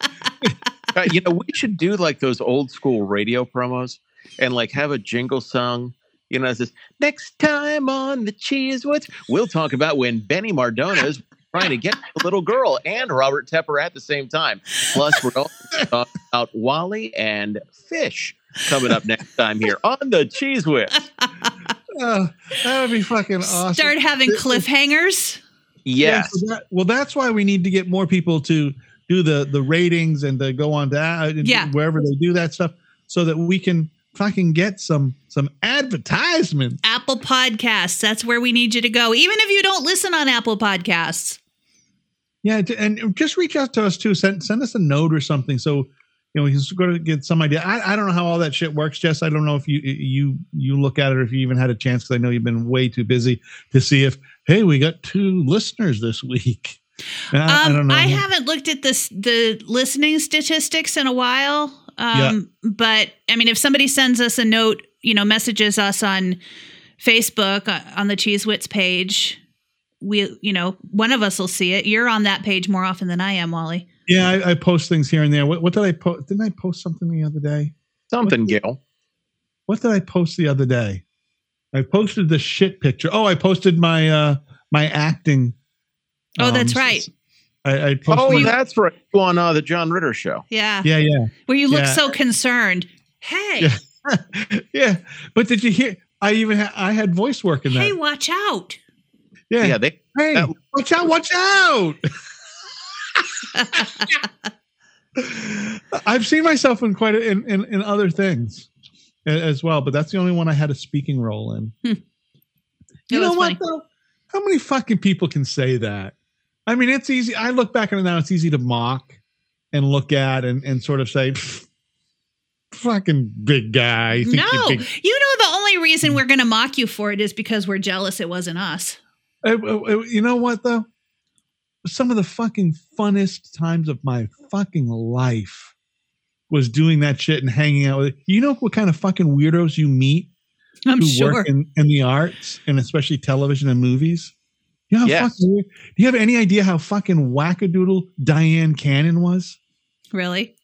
Uh, you know, we should do like those old school radio promos and like have a jingle song. You know, it says next time on the Cheesewood, we'll talk about when Benny Mardones is trying to get the little girl and Robert Tepper at the same time. Plus, we're going [LAUGHS] to talk about Wally and Fish coming up next time here on the Cheese Whiz. Uh, [LAUGHS] that would be fucking awesome Start having cliffhangers. Yeah, Yes. so that- well, that's why we need to get more people to do the the ratings and to go on that Yeah. wherever they do that stuff, so that we can fucking get some some advertisement. Apple Podcasts. That's where we need you to go. Even if you don't listen on Apple Podcasts. Yeah, and just reach out to us too. Send send us a note or something, so you know we can go to get some idea. I, I don't know how all that shit works, Jess. I don't know if you you you look at it or if you even had a chance because I know you've been way too busy to see if hey we got two listeners this week. [LAUGHS] I, I Um, don't know. I haven't looked at this the listening statistics in a while. Um, but I mean, if somebody sends us a note, you know, messages us on Facebook uh, on the Cheese Wits page, we, you know, one of us will see it. You're on that page more often than I am, Wally. Yeah, I, I post things here and there. What, what did I post? Didn't I post something the other day? Something, Gil. What did I post the other day? I posted the shit picture. Oh, I posted my uh my acting. Oh, that's um, right. I, I posted Oh, my- that's right. On uh, the John Ritter show. Yeah. yeah, yeah, Where you look Yeah. so concerned. Hey, Yeah. [LAUGHS] yeah. But did you hear? I even ha- I had voice work in that. hey, watch out. yeah. Yeah, they Hey, that- watch out! Watch out! [LAUGHS] I've seen myself in quite a, in, in in other things as well, but that's the only one I had a speaking role in. Hmm. You know what? funny. Though? How many fucking people can say that? I mean, it's easy. I look back on it now; it's easy to mock and look at and and sort of say, "Fucking big guy." No, you're you know the only reason we're going to mock you for it is because we're jealous it wasn't us. Uh, uh, uh, you know what though? Some of the fucking funnest times of my fucking life was doing that shit and hanging out with. You know what kind of fucking weirdos you meet I'm who sure. work in, in the arts and especially television and movies. You know how Yes. fucking Do you have any idea how fucking wackadoodle Dyan Cannon was? Really?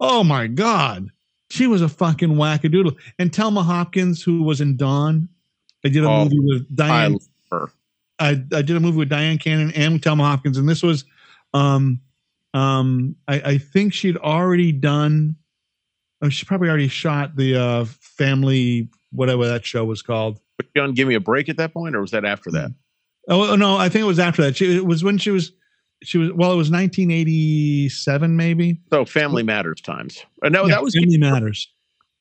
Oh my god, she was a fucking wackadoodle. And Thelma Hopkins, who was in Dawn, I did a Oh, movie with I Diane. love her. I, I did a movie with Dyan Cannon and with Thelma Hopkins, and this was, um, um, I, I think she'd already done. Oh, she probably already shot the uh, family, whatever that show was called. Was she on Give Me a Break at that point, or was that after that? Oh no, I think it was after that. She, it was when she was, she was. Well, it was 1987, maybe. So Family Matters times. Uh, no, Yeah, that was Family Matters.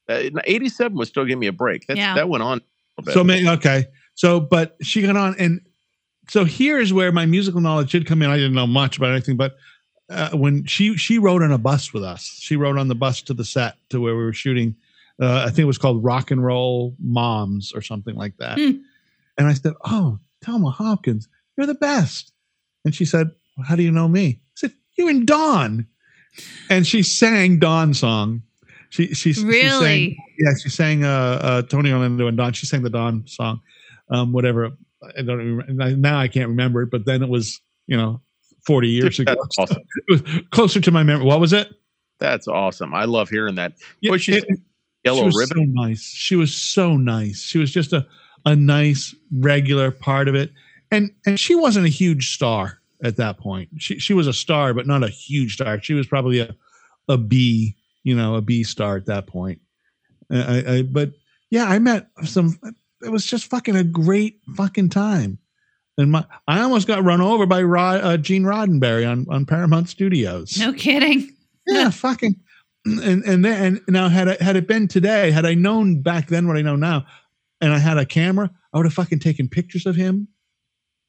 uh, 87 was still Give Me a Break. That's, Yeah. That went on. a little So bit. okay, so but she got on, and so here's where my musical knowledge did come in. I didn't know much about anything, but uh, when she she rode on a bus with us, she rode on the bus to the set to where we were shooting. Uh, I think it was called Rock and Roll Moms or something like that. Hmm. And I said, "Oh, Thelma Hopkins, you're the best." And she said, well, "How do you know me?" I said, You and Dawn." And she sang Dawn song. She she she sang- Really? yeah, she sang uh, uh, Tony Orlando and Dawn. She sang the Dawn song, um, whatever. I don't remember. Now I can't remember it, but then it was, you know, 40 years ago. That's awesome. [LAUGHS] It was closer to my memory. What was it? That's awesome. I love hearing that. Yeah, Well, it- Yellow she was Ribbon. so nice. She was so nice. She was just a, a nice, regular part of it. And and she wasn't a huge star at that point. She she was a star, but not a huge star. She was probably a a B, you know, a B star at that point. I, I but yeah, I met some. It was just fucking a great fucking time. And my, I almost got run over by Rod, uh, Gene Roddenberry on on Paramount Studios No kidding. yeah, fucking. And and then and now had it had it been today, had I known back then what I know now, and I had a camera, I would have fucking taken pictures of him.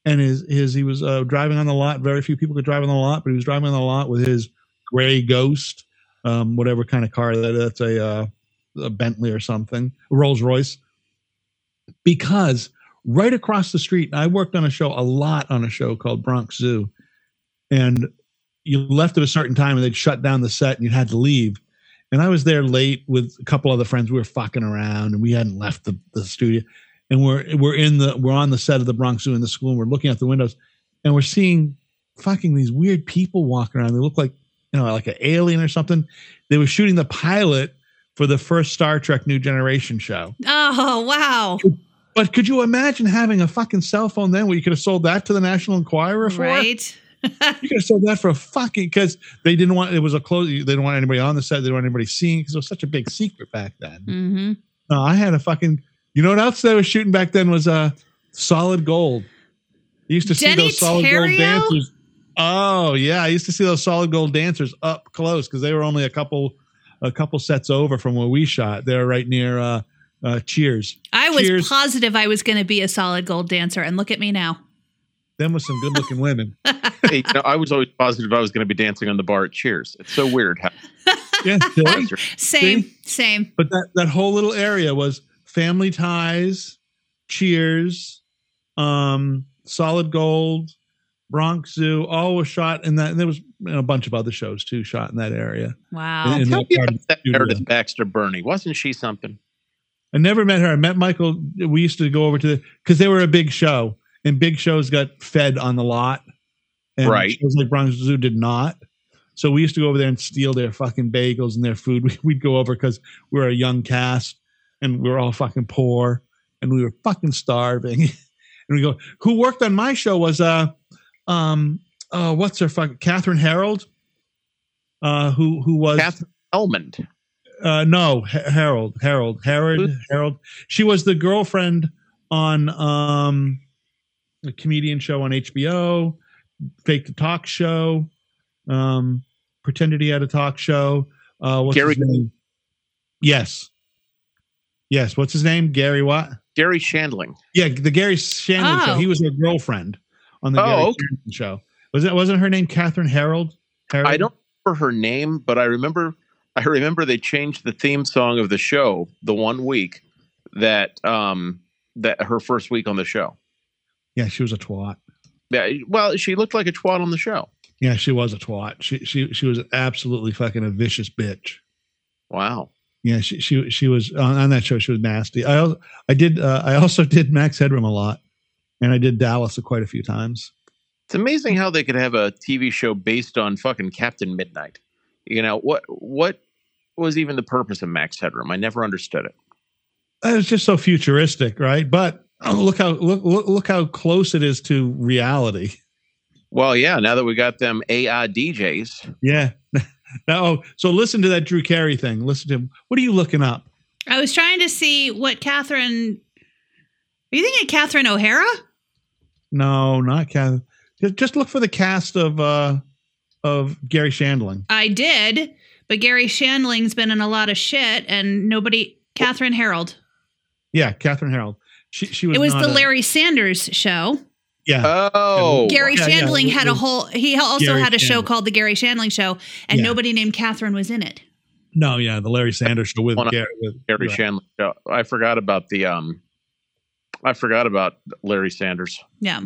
And his his he was uh, driving on the lot. Very few people could drive on the lot, but he was driving on the lot with his gray Ghost, um, whatever kind of car that that's a uh, a Bentley or something, Rolls Royce. Because right across the street, I worked on a show a lot on a show called Bronx Zoo, and you left at a certain time and they'd shut down the set and you had to leave. And I was there late with a couple other friends. We were fucking around and we hadn't left the, the studio. And we're we're in the we're on the set of the Bronx Zoo in the school and we're looking out the windows and we're seeing fucking these weird people walking around. They look like you know like an alien or something. They were shooting the pilot for the first Star Trek New Generation show. Oh, wow. But could you imagine having a fucking cell phone then where you could have sold that to the National Enquirer for? Right? You could have sold that for a fucking because they didn't want it was a close. They didn't want anybody on the set. They didn't want anybody seeing because it was such a big secret back then. hmm No, I had a fucking. You know what else they were shooting back then was uh solid gold. You used to see Deney those solid Terrio? gold dancers. Oh yeah, I used to see those solid gold dancers up close because they were only a couple a couple sets over from where we shot. They were right near uh, uh Cheers. I was Cheers. positive I was going to be a solid gold dancer, and look at me now. Them with some good looking women. [LAUGHS] Hey, you know, I was always positive I was going to be dancing on the bar at Cheers. It's so weird how [LAUGHS] Yeah, see? Same, same. but that that whole little area was family ties cheers um solid gold bronx zoo all was shot in that and there was you know, a bunch of other shows too shot in that area Wow. in Tell that me part about of that. Meredith Baxter Birney. Wasn't she something? i never met her i met michael we used to go over to the because they were a big show and big shows got fed on the lot and Right. shows like bronx zoo did not so we used to go over there and steal their fucking bagels and their food [LAUGHS] We- we'd go over because we were a young cast and we were all fucking poor and we were fucking starving. [LAUGHS] and we go, who worked on my show was uh um uh what's her fucking Kathryn Harrold? Uh who who was Catherine Elmond. uh no Harrold Harrold Harrold Harrold she was the girlfriend on um a comedian show on HBO fake the talk show um pretended he had a talk show uh what's Garry- his name yes yes what's his name Garry what Garry Shandling. yeah the Garry Shandling show Oh. he was her girlfriend on the Oh, Garry okay. Shandling show was it wasn't her name Kathryn Harrold Harrold I don't remember her name, but I remember I remember they changed the theme song of the show the one week that um that her first week on the show. Yeah, she was a twat. Yeah, well, she looked like a twat on the show. Yeah, she was a twat. She she she was absolutely fucking a vicious bitch. Wow. Yeah, she she she was on, on that show. She was nasty. I I did uh, I also did Max Headroom a lot, and I did Dallas quite a few times. It's amazing how they could have a TV show based on fucking Captain Midnight. You know what? What was even the purpose of Max Headroom? I never understood it. It was just so futuristic, right? But oh, look how look, look look how close it is to reality. Well, yeah. Now that we got them AI DJs, Yeah. [LAUGHS] now, oh, so listen to that Drew Carey thing. Listen to him. What are you looking up? I was trying to see what Catherine. Are you thinking Catherine O'Hara? No, not Catherine. Just- Just look for the cast of uh of Garry Shandling. I did, but Garry Shandling's been in a lot of shit, and nobody. Kathryn Harrold. Yeah, Kathryn Harrold. She she was. It was not the a- Larry Sanders show. Yeah. oh, Garry yeah, yeah. Shandling had a whole. He also Garry had a show Shandling. called the Garry Shandling Show, and Yeah. nobody named Catherine was in it. No, yeah, the Larry Sanders show with One Garry. With, Garry yeah. Shandling. show. I forgot about the um. I forgot about Larry Sanders. Yeah.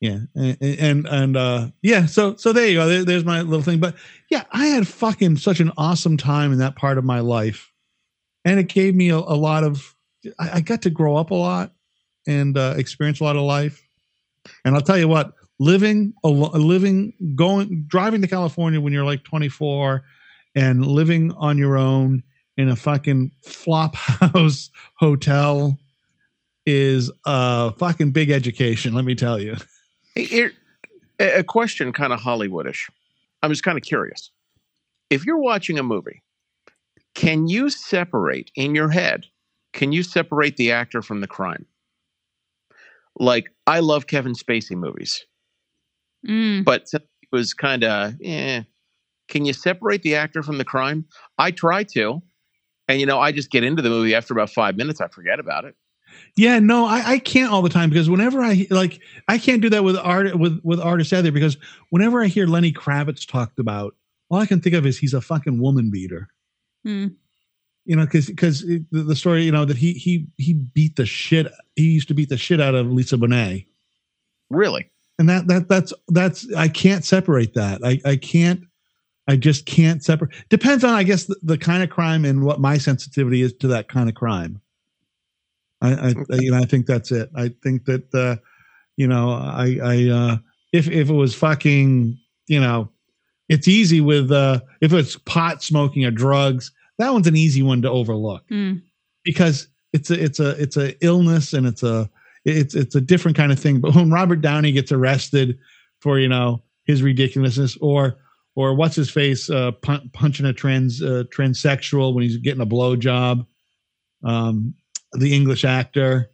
Yeah, and and, and uh, yeah, so so there you go. There, there's my little thing. But yeah, I had fucking such an awesome time in that part of my life, and it gave me a, a lot of. I, I got to grow up a lot and uh, experience a lot of life. And I'll tell you what, living living going driving to California when you're like 24 and living on your own in a fucking flop house [LAUGHS] hotel is a fucking big education. Let me tell you. A question, kind of Hollywoodish. I'm just kind of curious. If you're watching a movie, can you separate in your head? Can you separate the actor from the crime? Like, I love Kevin Spacey movies, Mm. but since he was kind of, eh, can you separate the actor from the crime? I try to, and you know, I just get into the movie after about five minutes. I forget about it. Yeah, no, I, I can't all the time because whenever I like, I can't do that with art with with artists either because whenever I hear Lenny Kravitz talked about, all I can think of is he's a fucking woman beater. Mm. You know, because because the, story, you know, that he he he beat the shit. He used to beat the shit out of Lisa Bonet, Really? and that that that's that's I can't separate that. I I can't. I just can't separate. Depends on, I guess, the, the kind of crime and what my sensitivity is to that kind of crime. I, I Okay. you know, I think that's it. I think that, uh, you know, I, I, uh, if if it was fucking, you know, it's easy with uh, if it's pot smoking or drugs. That one's an easy one to overlook Mm. because it's a it's a it's a illness and it's a it's it's a different kind of thing. But when Robert Downey gets arrested for you know his ridiculousness or or what's his face uh, pun- punching a trans uh, transsexual when he's getting a blowjob, um, the English actor,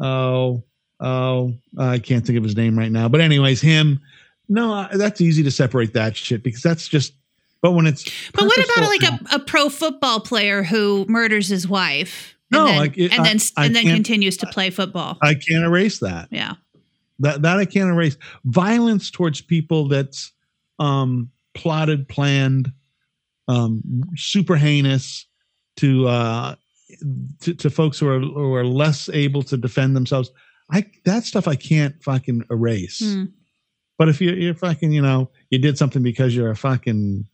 oh oh I can't think of his name right now. But anyways, him. No, that's easy to separate that shit because that's just. But when it's But what about like a, a pro football player who murders his wife? No, and then, like, it- and then I- and then continues to play football. I can't erase that. yeah. that that I can't erase. Violence towards people that's um, plotted, planned, um, super heinous to, uh, to to folks who are who are less able to defend themselves. I that stuff I can't fucking erase. Mm. But if you're, you're fucking, you know, you did something because you're a fucking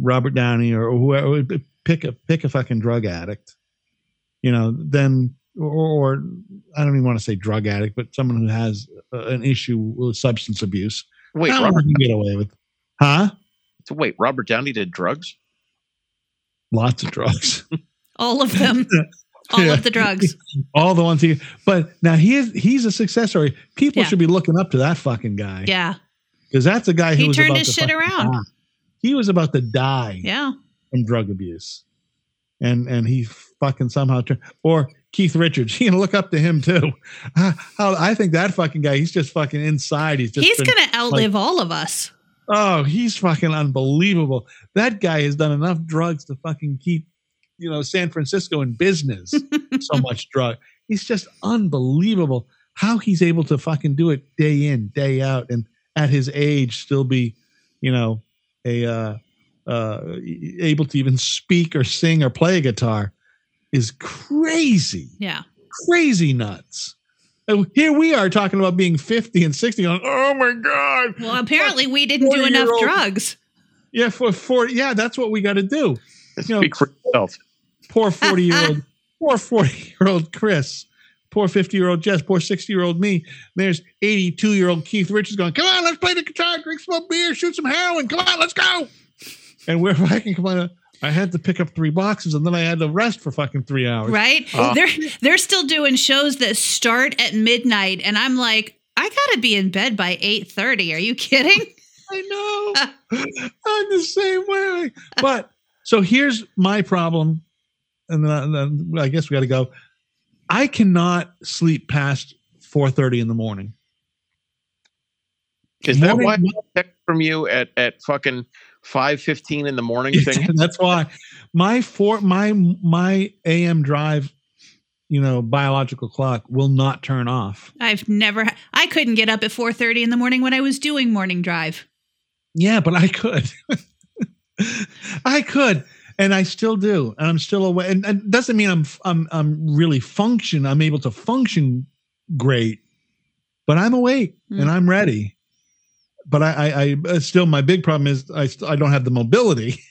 Robert Downey or whoever, pick a pick a fucking drug addict, you know, then or, or I don't even want to say drug addict, but someone who has uh, an issue with substance abuse. Wait, I don't Robert. think you get away with, huh? So wait, Robert Downey did drugs? Lots of drugs, [LAUGHS] All of them. [LAUGHS] All Yeah. of the drugs. [LAUGHS] all the ones he. But now he is he's a success story. People Yeah. should be looking up to that fucking guy Yeah. because that's a guy who He was turned about his to shit around. die. He was about to die. Yeah. from drug abuse, and and he fucking somehow turned. Or Keith Richards, [LAUGHS] you can look up to him too. [LAUGHS] How I think that fucking guy, he's just fucking inside. He's just He's been- going to outlive all of us. oh, he's fucking unbelievable. That guy has done enough drugs to fucking keep you know San Francisco in business. [LAUGHS] so much drug. He's just unbelievable how he's able to fucking do it day in, day out, and at his age still be, you know, a uh, uh, able to even speak or sing or play a guitar is crazy, Yeah. crazy nuts. And here we are talking about being 50 and 60 going, oh my God. Well, apparently we didn't do enough 40-year-old drugs. Yeah, for 40. Yeah, that's what we got to do. You know, Speak for yourself. Poor 40 year old, poor 40 year old Chris. Poor 50 year old Jess. Poor 60 year old me. There's 82 year old Keith Richards going, come on, let's play the guitar, drink some beer, shoot some heroin. Come on, let's go. And where I can come on, I had to pick up three boxes and then I had to rest for fucking three hours. Right? Uh. they're they're still doing shows that start at midnight, and I'm like, I gotta be in bed by eight thirty. Are you kidding? [LAUGHS] I know. I'm the same way. But so here's my problem, and then, then I guess we got to go. I cannot sleep past 4:30 in the morning. Is that why I text from you at, at fucking five fifteen in the morning Thing? [LAUGHS] That's why my four my my AM drive, you know, biological clock will not turn off. I've never. I couldn't get up at four thirty in the morning when I was doing morning drive. Yeah, but I could. [LAUGHS] I could, and I still do, and I'm still away. And, it doesn't mean I'm I'm I'm really function. I'm able to function great, but I'm awake Mm. and I'm ready. But I, I, I still my big problem is I I don't have the mobility. [LAUGHS]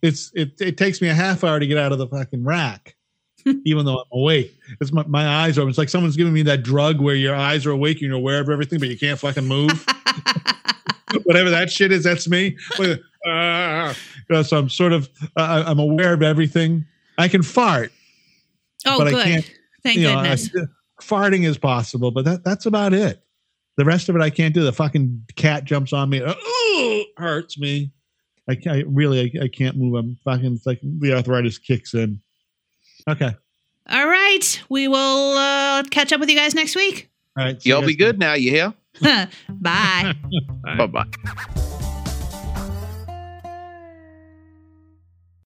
It's it it takes me a half hour to get out of the fucking rack, [LAUGHS] even though I'm awake. It's my, my eyes are. It's like someone's giving me that drug where your eyes are awake and you're aware of everything, but you can't fucking move. [LAUGHS] whatever that shit is, that's me. Uh, so I'm sort of, uh, I'm aware of everything. I can fart. Oh, But I good. can't, Thank you know, I- goodness. farting is possible, but that, that's about it. The rest of it, I can't do. The fucking cat jumps on me. Uh, ooh, hurts me. I, can't, I really, I, I can't move. I'm fucking, it's like the arthritis kicks in. Okay. All right, we will uh, catch up with you guys next week. All right. you Y'all be guys good now, you hear? [LAUGHS] Bye. Bye. Bye bye.